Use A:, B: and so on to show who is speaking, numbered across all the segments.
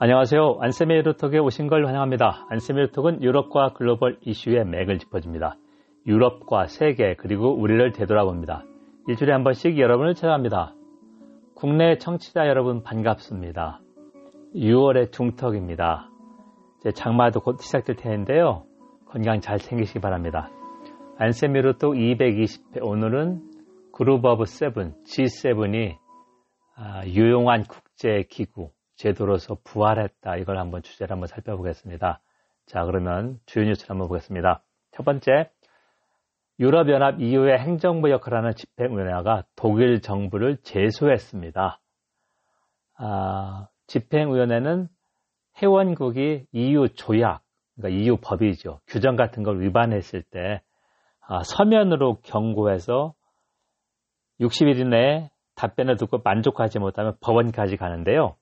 A: 안녕하세요. 안쌤의 유로톡에 오신 걸 환영합니다. 안쌤의 유로톡은 유럽과 글로벌 이슈의 맥을 짚어줍니다. 유럽과 세계 그리고 우리를 되돌아봅니다. 일주일에 한 번씩 여러분을 찾아갑니다. 국내 청취자 여러분 반갑습니다. 6월의 중턱입니다. 이제 장마도 곧 시작될 텐데요. 건강 잘 챙기시기 바랍니다. 안쌤의 유로톡 220회 오늘은 Group of Seven G7이 아, 유용한 국제기구 제도로서 부활했다. 이걸 한번 주제를 한번 살펴보겠습니다. 자, 그러면 주요 뉴스를 한번 보겠습니다. 첫 번째, 유럽연합 EU의 행정부 역할을 하는 집행위원회가 독일 정부를 제소했습니다. 아, 집행위원회는 회원국이 EU 조약, 그러니까 EU 법이죠. 규정 같은 걸 위반했을 때 아, 서면으로 경고해서 60일 이내에 답변을 듣고 만족하지 못하면 법원까지 가는데요.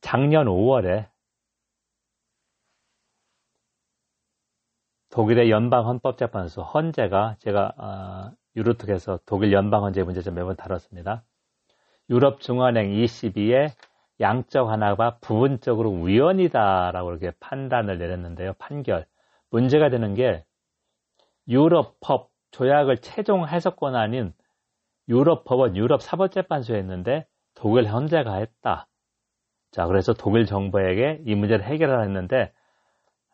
A: 작년 5월에 독일의 연방헌법재판소 헌재가 제가 어, 유로톡에서 독일 연방헌재 문제점 매번 다뤘습니다. 유럽중앙은행 ECB의 양적 완화가 부분적으로 우연이다라고 이렇게 판단을 내렸는데요. 판결. 문제가 되는 게 유럽법 조약을 최종 해석권한은 유럽법원 유럽사법재판소에 있는데 독일 헌재가 했다. 자, 그래서 독일 정부에게 이 문제를 해결하라 했는데,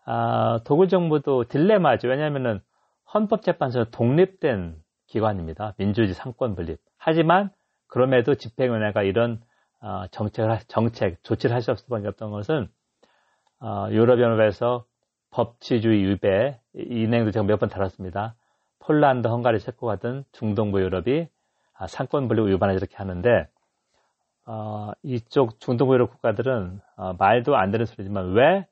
A: 아, 독일 정부도 딜레마죠. 왜냐하면은 헌법재판소는 독립된 기관입니다. 민주주의 삼권 분립. 하지만 그럼에도 집행위원회가 이런 어, 정책을, 정책, 조치를 할 수 없을 수밖에 없던 것은 어, 유럽연합에서 법치주의 위배, 이 내용도 제가 몇 번 다뤘습니다. 폴란드, 헝가리, 체코 같은 중동부 유럽이 아, 삼권 분립 위반을 이렇게 하는데 어, 이쪽 중동부 유럽 국가들은 어, 말도 안 되는 소리지만 왜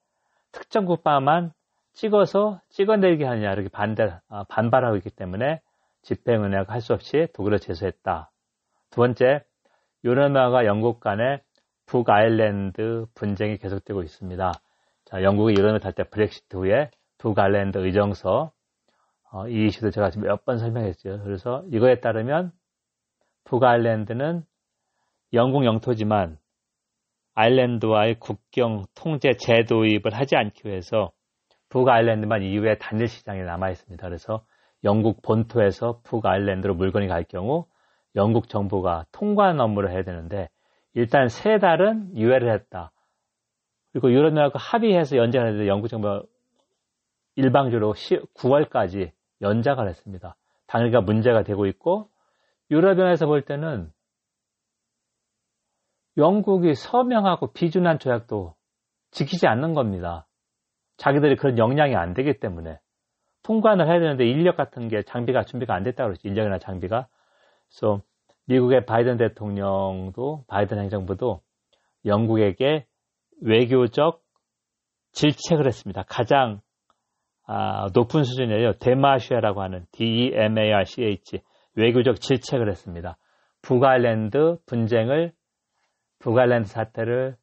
A: 특정 국가만 찍어서 찍어내게 하느냐 이렇게 반대 어, 반발하고 있기 때문에 집행위원회가 할수 없이 독일을 제소했다. 두 번째, 유럽과 영국 간의 북아일랜드 분쟁이 계속되고 있습니다. 자, 영국이 유럽을 탈 때 브렉시트 후에 북아일랜드 의정서 어, 이 이슈도 제가 지금 몇 번 설명했죠. 그래서 이거에 따르면 북아일랜드는 영국 영토지만 아일랜드와의 국경 통제 제도입을 하지 않기 위해서 북아일랜드만 이후에 단일 시장에 남아 있습니다. 그래서 영국 본토에서 북아일랜드로 물건이 갈 경우 영국 정부가 통관 업무를 해야 되는데 일단 세 달은 유예를 했다. 그리고 유럽연합과 합의해서 연장을 했는데 영국 정부가 일방적으로 9월까지 연장을 했습니다. 당일가 문제가 되고 있고 유럽연합에서 볼 때는 영국이 서명하고 비준한 조약도 지키지 않는 겁니다. 자기들이 그런 역량이 안 되기 때문에 통관을 해야 되는데 인력 같은 게 장비가 준비가 안 됐다고 그러죠. 인력이나 장비가. 그래서 미국의 바이든 대통령도 바이든 행정부도 영국에게 외교적 질책을 했습니다. 가장 아, 높은 수준이에요. 데마시아라고 하는 D-E-M-A-R-C-H 외교적 질책을 했습니다. 북아일랜드 분쟁을 북아일랜드 사태를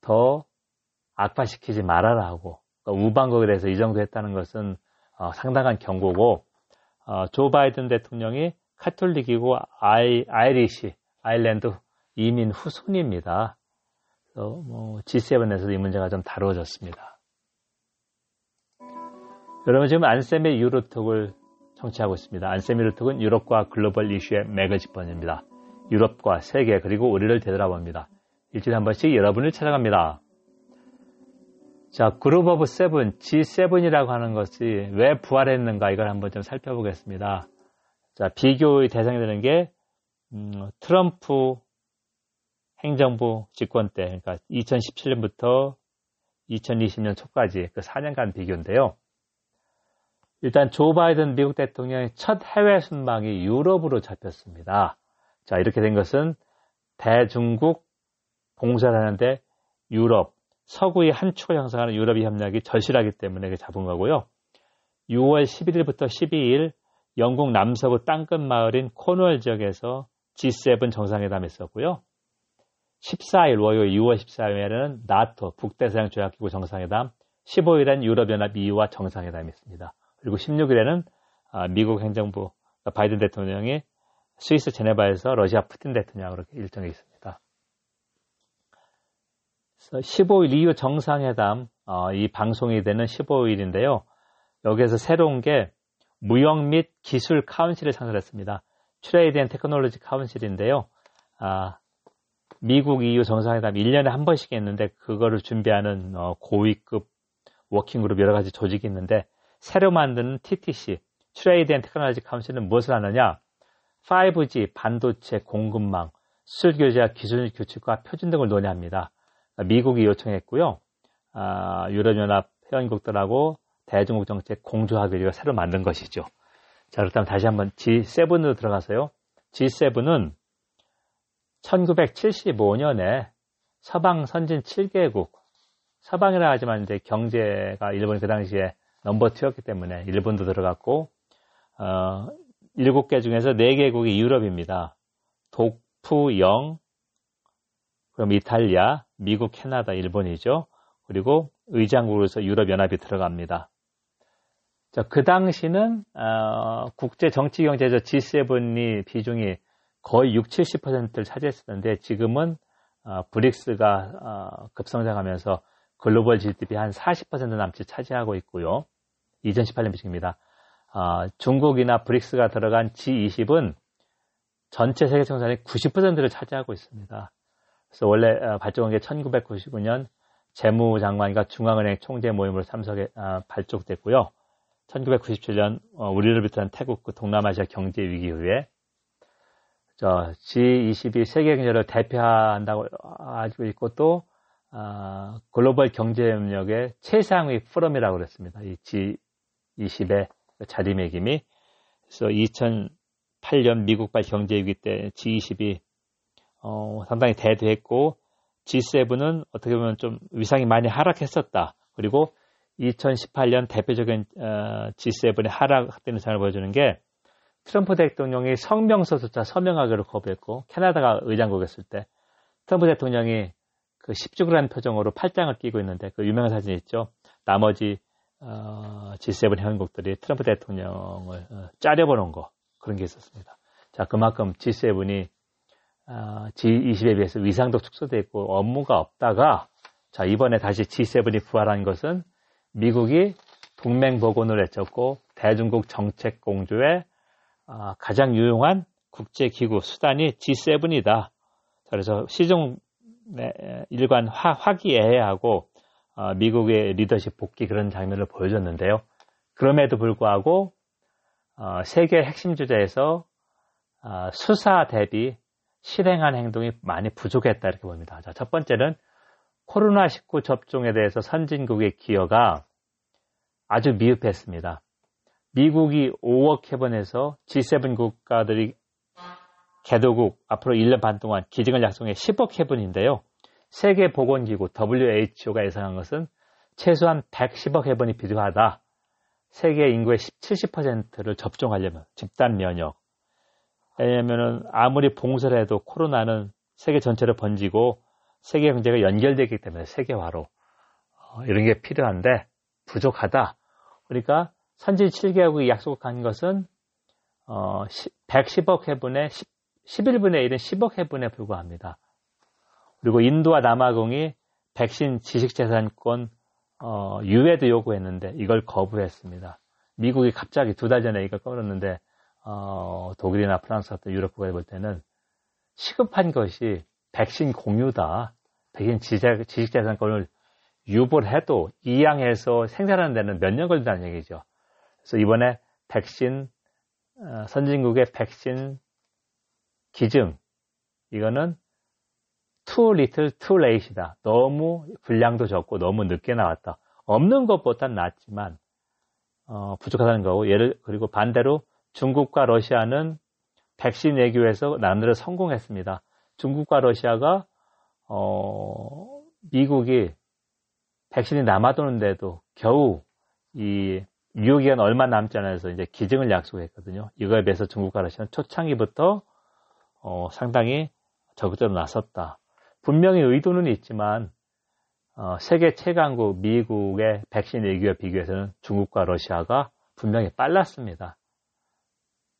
A: 더 악화시키지 말아라 하고 그러니까 우방국에 대해서 이 정도 했다는 것은 어, 상당한 경고고 어, 조 바이든 대통령이 카톨릭이고 아이, Irish 아일랜드 이민 후손입니다. 뭐 G7에서도 이 문제가 좀 다루어졌습니다. 여러분 지금 안쌤의 유로톡을 청취하고 있습니다. 안쌤의 유로톡은 유럽과 글로벌 이슈의 맥을 짚어냅니다. 유럽과 세계 그리고 우리를 되돌아봅니다. 일주일에 한 번씩 여러분을 찾아갑니다. 자, Group of Seven, G7이라고 하는 것이 왜 부활했는가 이걸 한번 좀 살펴보겠습니다. 자, 비교의 대상이 되는 게 음, 트럼프 행정부 집권 때, 그러니까 2017년부터 2020년 초까지 그 4년간 비교인데요. 일단 조 바이든 미국 대통령의 첫 해외 순방이 유럽으로 잡혔습니다. 자, 이렇게 된 것은 대중국 봉사를 하는데 유럽, 서구의 한 축을 형성하는 유럽의 협력이 절실하기 때문에 잡은 거고요. 6월 11일부터 12일 영국 남서부 땅끝 마을인 코누얼 지역에서 G7 정상회담이 있었고요. 14일 월요일 6월 14일에는 나토 북대서양 조약기구 정상회담, 15일엔 유럽연합 EU와 정상회담이 있습니다. 그리고 16일에는 아, 미국 행정부 바이든 대통령이 스위스 제네바에서 러시아 푸틴 대통령으로 일정이 있습니다. 15일 이후 정상회담, 어, 이 방송이 되는 15일인데요. 여기에서 새로운 게 무역 및 기술 council을 창설했습니다. Trade and Technology Council인데요. 아, 미국 EU 정상회담 1년에 한 번씩 했는데 그거를 준비하는 어, 고위급 워킹그룹 여러 가지 조직이 있는데 새로 만드는 TTC Trade and Technology Council은 무엇을 하느냐? 5G 반도체 공급망, 수출 규제와 기술 규칙과 표준 등을 논의합니다. 미국이 요청했고요. 아, 유럽연합 회원국들하고 대중국 정책 공조 협의회가 새로 만든 것이죠. 자, 그렇다면 다시 한번 G7으로 들어가서요. G7은 1975년에 서방 선진 7개국, 서방이라 하지만 이제 경제가 일본이 그 당시에 넘버 2였기 때문에 일본도 들어갔고, 어, 7개 중에서 4개국이 유럽입니다. 독프, 영, 그럼 이탈리아, 미국, 캐나다, 일본이죠. 그리고 의장국으로서 유럽연합이 들어갑니다. 자, 그 당시는 어, 국제 정치 경제적 G7이 비중이 거의 6, 70%를 차지했었는데 지금은 어, 브릭스가 어, 급성장하면서 글로벌 GDP 한 40% 남짓 차지하고 있고요. 2018년 비중입니다. 어, 중국이나 브릭스가 들어간 G20은 전체 세계 생산의 90%를 차지하고 있습니다. 그래서 원래 어, 발족한 게 1999년 재무장관과 중앙은행 총재 모임으로 참석해 아, 발족됐고요. 1997년 어, 우리를 비롯한 태국 그 동남아시아 경제 위기 이후에 저 G20이 세계 경제를 대표한다고 알고 있고 또 어, 글로벌 경제 협력의 최상위 포럼이라고 그랬습니다. 이 G20의 자리매김이 그래서 2008년 미국발 경제 위기 때 G20이 어, 상당히 대두했고 G7은 어떻게 보면 좀 위상이 많이 하락했었다. 그리고 2018년 대표적인 어, G7의 하락되는 상을 보여주는 게 트럼프 대통령이 성명서조차 서명하기로 거부했고 캐나다가 의장국이었을 때 트럼프 대통령이 그 10주그란 표정으로 팔짱을 끼고 있는데 그 유명한 사진이 있죠. 나머지 어, G7 회원국들이 트럼프 대통령을 어, 짜려보는 거 그런 게 있었습니다. 자 그만큼 G7이 어, G20에 비해서 위상도 축소되어 있고 업무가 없다가 자 이번에 다시 G7이 부활한 것은 미국이 동맹 복원을 외쳤고 대중국 정책 공조에 어, 가장 유용한 국제기구 수단이 G7이다. 그래서 시중 일관 화, 화기애애하고 어, 미국의 리더십 복귀 그런 장면을 보여줬는데요. 그럼에도 불구하고 어, 세계 핵심 주제에서 어, 수사 대비 실행한 행동이 많이 부족했다 이렇게 봅니다. 자, 첫 번째는 코로나19 접종에 대해서 선진국의 기여가 아주 미흡했습니다. 미국이 5억 회번에서 G7 국가들이 개도국 앞으로 1년 반 동안 기증을 약속해 10억 회번인데요. 세계보건기구 WHO가 예상한 것은 최소한 110억 회번이 필요하다. 세계 인구의 70%를 접종하려면 집단 면역. 왜냐하면 아무리 봉쇄를 해도 코로나는 세계 전체로 번지고 세계 경제가 연결되기 때문에 세계화로 어, 이런 게 필요한데 부족하다. 그러니까 선진 7개국이 약속한 것은 어, 110억 회분의 10, 11분의 1은 10억 회분에 불과합니다. 그리고 인도와 남아공이 백신 지식재산권 어, 유예도 요구했는데 이걸 거부했습니다. 미국이 갑자기 두 달 전에 이걸 꺼냈는데 어, 독일이나 프랑스 같은 유럽 국가에 볼 때는 시급한 것이 백신 공유다. 백신 지식재산권을 유보를 해도 이양해서 생산하는 데는 몇 년 걸린다는 얘기죠. 그래서 이번에 백신 어, 선진국의 백신 기증 이거는 too little, too late이다. 너무 분량도 적고 너무 늦게 나왔다. 없는 것보단 낫지만 어, 부족하다는 거고 예를 그리고 반대로 중국과 러시아는 백신 외교에서 나름대로 성공했습니다. 중국과 러시아가 어, 미국이 백신이 남아도는데도 겨우 이 유효기간 얼마 남지 않아서 이제 기증을 약속했거든요. 이거에 비해서 중국과 러시아는 초창기부터 어, 상당히 적극적으로 나섰다. 분명히 의도는 있지만 어, 세계 최강국 미국의 백신 외교에 비교해서는 중국과 러시아가 분명히 빨랐습니다.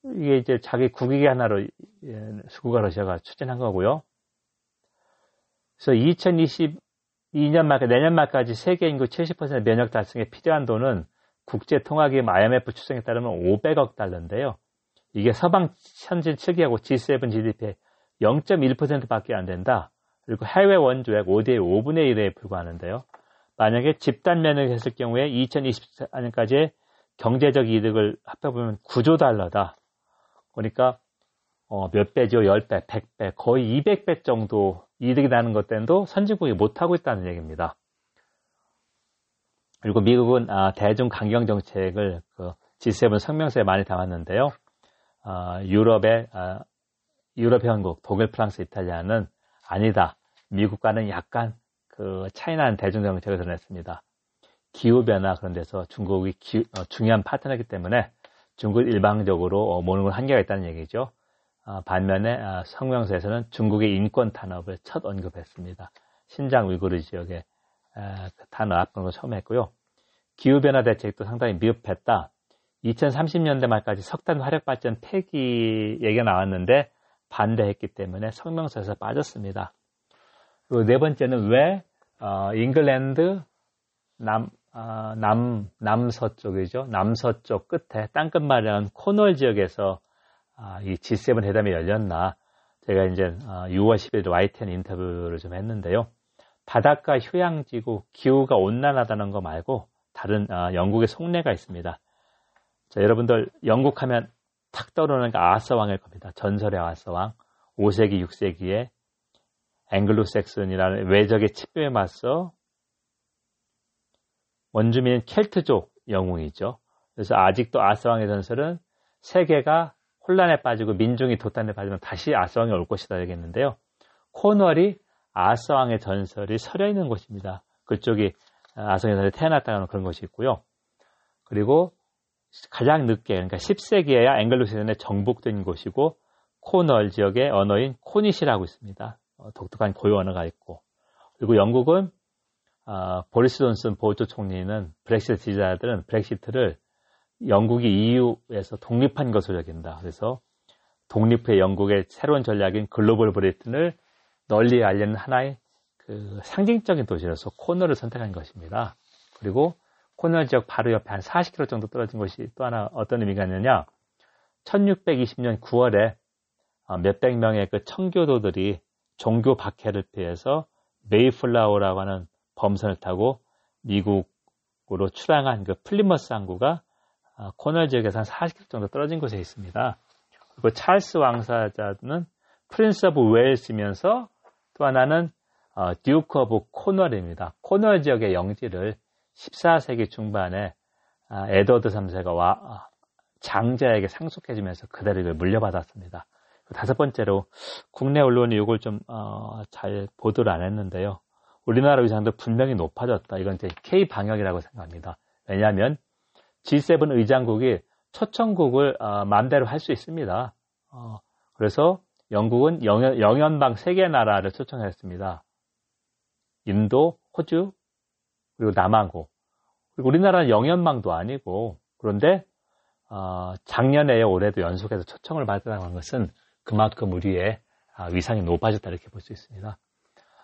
A: 이게 이제 자기 국익의 하나로 예, 수국과 러시아가 추진한 거고요. 그래서 2020 2년 말, 내년 말까지 세계 인구 70% 면역 달성에 필요한 돈은 국제통화기금 IMF 추정에 따르면 500억 달러인데요. 이게 서방 현진 7개국 G7 GDP의 0.1%밖에 안 된다. 그리고 해외 원조액 5대 5분의 1에 불과하는데요. 만약에 집단 면역을 했을 경우에 2024년까지 경제적 이득을 합해보면 9조 달러다. 그러니까 어, 몇 배죠? 10배, 100배, 거의 200배 정도 이득이 나는 것 때문에도 선진국이 못하고 있다는 얘기입니다. 그리고 미국은 아, 대중 강경 정책을 그 G7 성명서에 많이 담았는데요. 아, 유럽의 아, 유럽 현국, 독일, 프랑스, 이탈리아는 아니다. 미국과는 약간 그 차이나는 대중 정책을 드러냈습니다. 기후 변화 그런 데서 중국이 기, 어, 중요한 파트너이기 때문에 중국 일방적으로 어, 모는 걸 한계가 있다는 얘기죠. 어, 반면에 어, 성명서에서는 중국의 인권 탄압을 첫 언급했습니다. 신장 위구르 지역에 그 탄압 그런 거 처음 했고요. 기후변화 대책도 상당히 미흡했다. 2030년대 말까지 석탄 화력 발전 폐기 얘기가 나왔는데 반대했기 때문에 성명서에서 빠졌습니다. 그리고 네 번째는 왜 어, 잉글랜드 남, 어, 남 남서쪽이죠. 남서쪽 끝에 땅끝 마련 코널 지역에서 아, 이 G7 회담이 열렸나 제가 이제 6월 10일 YTN 인터뷰를 좀 했는데요. 바닷가 휴양지고 기후가 온난하다는 거 말고 다른 어, 영국의 속내가 있습니다. 자, 여러분들 영국 하면 탁 떠오르는 게 아서왕일 겁니다. 전설의 아서왕. 5세기, 6세기에 앵글로색슨이라는 외적의 칩에 맞서 원주민은 켈트족 영웅이죠. 그래서 아직도 아서왕의 전설은 세계가 혼란에 빠지고 민중이 도탄에 빠지면 다시 아서왕이 올 것이다 되겠는데요. 콘월이 아서왕의 전설이 서려 있는 곳입니다. 그쪽이 아서왕의 전설이 태어났다는 그런 것이 있고요. 그리고 가장 늦게 그러니까 10세기에야 앵글로색슨에 정복된 곳이고 콘월 지역의 언어인 Cornish이라고 있습니다. 어, 독특한 고유 언어가 있고 그리고 영국은 어, 보리스 존슨 보조 총리는 브렉시트 지지자들은 브렉시트를 영국이 EU에서 독립한 것으로 여긴다. 그래서 독립 후의 영국의 새로운 전략인 Global Britain을 널리 알리는 하나의 그 상징적인 도시로서 콘월을 선택한 것입니다. 그리고 콘월 지역 바로 옆에 한 40km 정도 떨어진 곳이 또 하나 어떤 의미가 있느냐. 1620년 9월에 어, 몇백 명의 그 청교도들이 종교 박해를 피해서 메이플라워라고 하는 범선을 타고 미국으로 출항한 그 플리머스 항구가 어, 콘월 지역에서 한 40km 정도 떨어진 곳에 있습니다. 그리고 찰스 왕세자는 Prince of Wales면서 또 하나는 어, Duke of Cornwall입니다. 콘월 지역의 영지를 14세기 중반에 아, 에드워드 3세가 와, 장자에게 상속해주면서 그대로 물려받았습니다. 다섯 번째로 국내 언론이 이걸 좀잘 어, 보도를 안 했는데요. 우리나라 위상도 분명히 높아졌다. 이건 이제 K 방역이라고 생각합니다. 왜냐하면 G7 의장국이 초청국을 어, 마음대로 할 수 있습니다. 어, 그래서 영국은 영연, 영연방 세개 나라를 초청했습니다. 인도, 호주, 그리고 남한국. 그리고 우리나라는 영연방도 아니고 그런데 어, 작년에 올해도 연속해서 초청을 받았다는 것은 그만큼 우리의 아, 위상이 높아졌다 이렇게 볼 수 있습니다.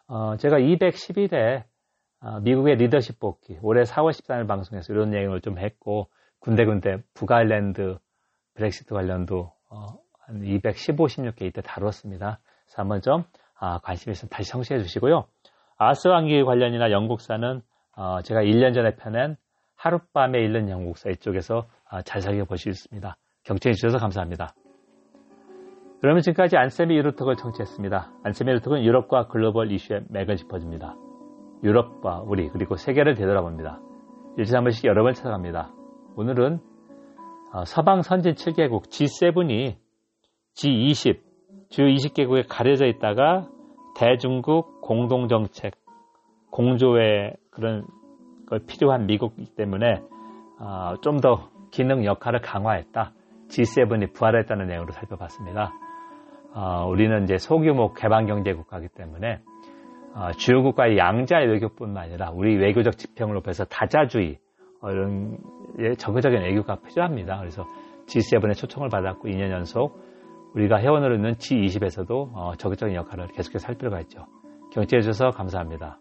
A: 어, 제가 211회 아, 미국의 리더십 복귀 올해 4월 13일 방송에서 이런 얘기를 좀 했고 군데군데 북아일랜드 브렉시트 관련도 어, 한 215, 16개 이때 다뤘습니다. 그래서 한번 좀 아, 관심 있으면 다시 청취해 주시고요. 아스 왕기 관련이나 영국사는 어, 제가 1년 전에 펴낸 하룻밤에 읽는 영국사 이쪽에서 아, 잘 살펴보실 수 있습니다. 경청해 주셔서 감사합니다. 그러면 지금까지 안세미 유로톡을 청취했습니다. 안세미 유로톡은 유럽과 글로벌 이슈에 맥을 짚어줍니다. 유럽과 우리 그리고 세계를 되돌아봅니다. 일주일에 한 번씩 여러 번 찾아갑니다. 오늘은 어, 서방 선진 7개국 G7이 G20 주요 20개국에 가려져 있다가 대중국 공동정책 공조의 그런 걸 필요한 미국 때문에 어, 좀더 기능 역할을 강화했다. G7이 부활했다는 내용으로 살펴봤습니다. 어, 우리는 이제 소규모 개방경제 국가이기 때문에 어, 주요 국가의 양자 외교뿐만 아니라 우리 외교적 지평을 높여서 다자주의 어, 이런 적극적인 외교가 필요합니다. 그래서 G7의 초청을 받았고 2년 연속 우리가 회원으로 있는 G20에서도 어, 적극적인 역할을 계속해서 살 필요가 있죠. 경청해 주셔서 감사합니다.